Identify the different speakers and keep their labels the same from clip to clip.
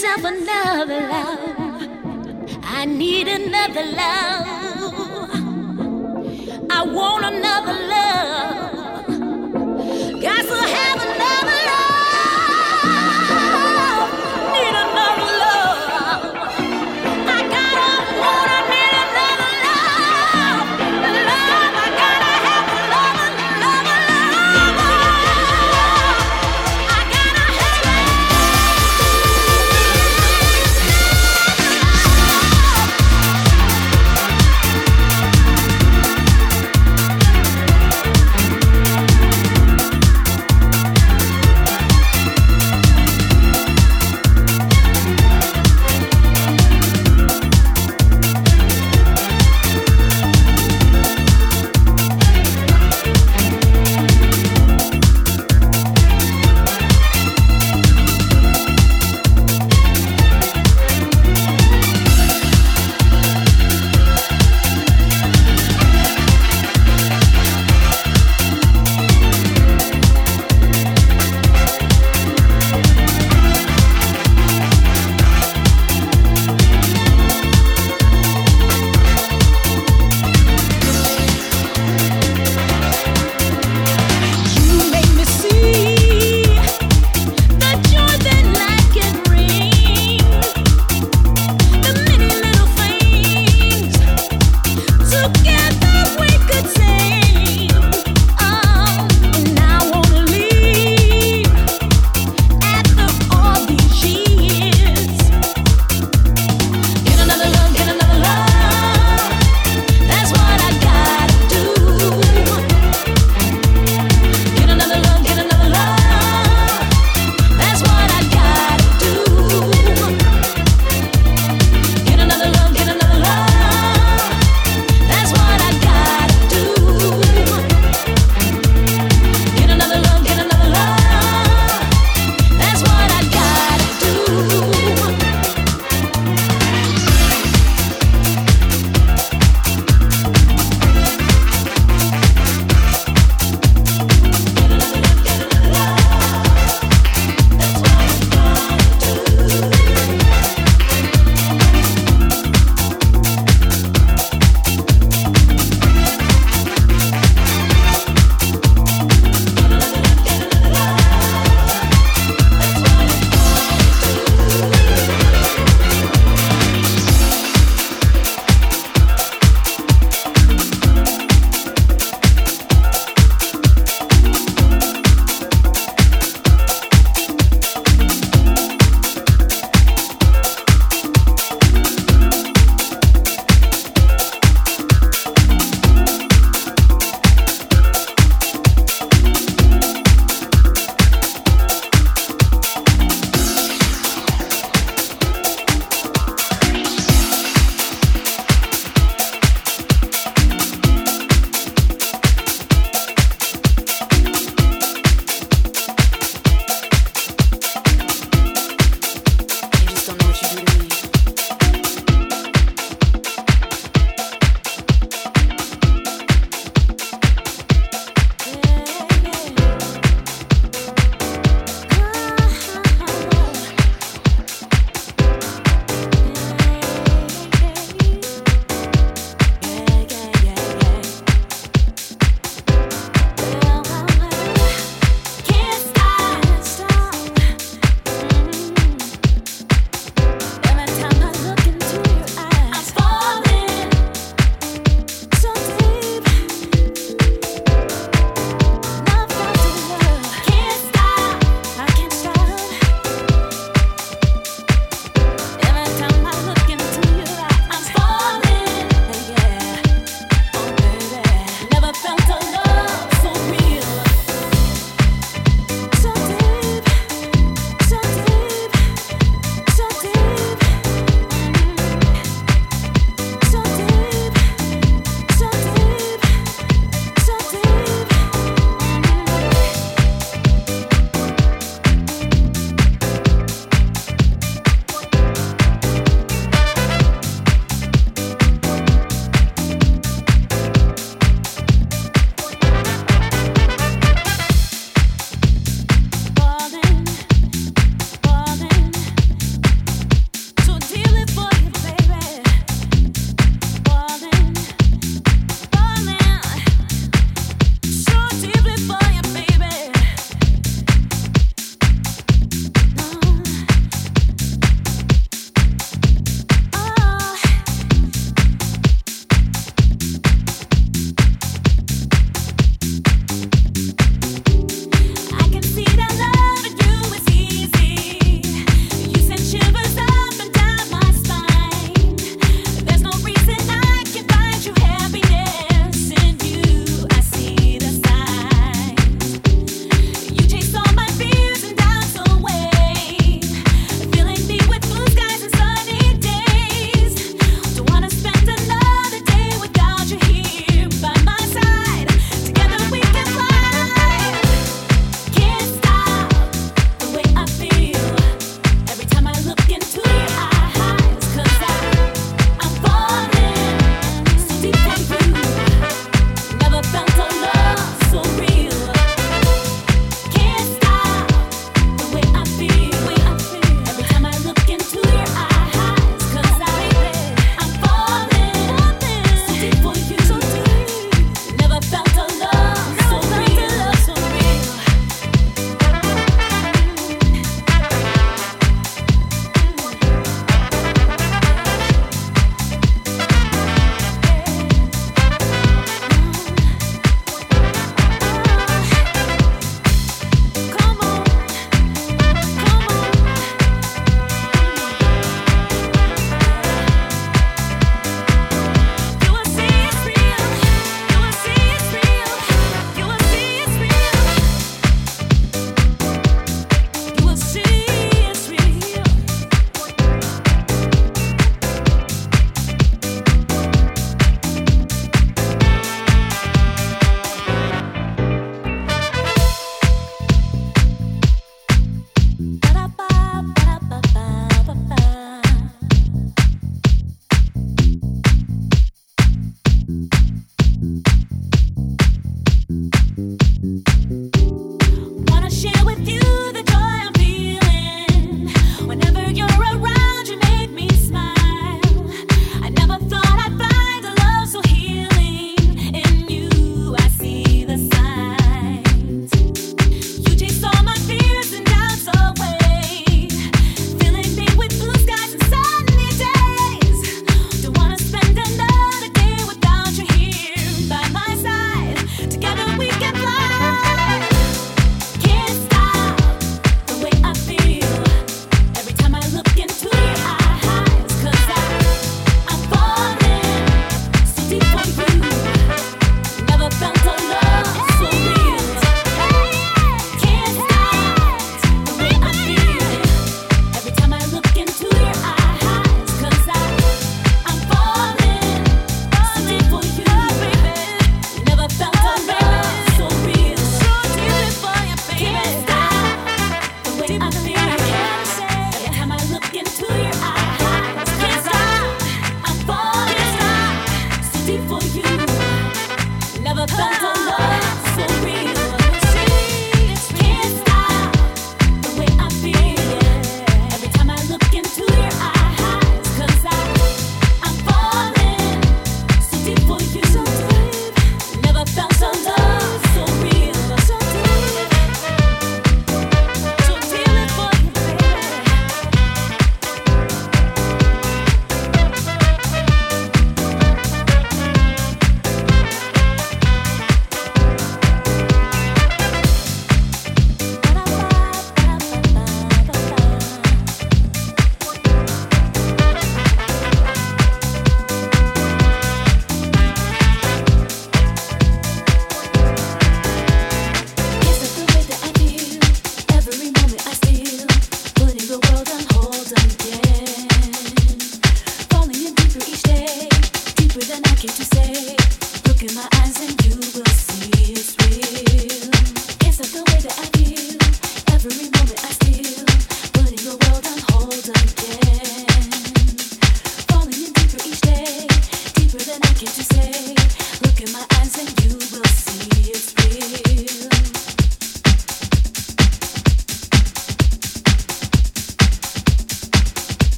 Speaker 1: Myself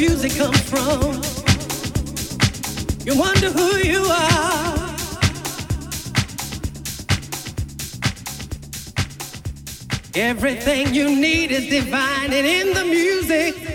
Speaker 2: music comes from. You wonder who you are. Everything you need is divine and in the music.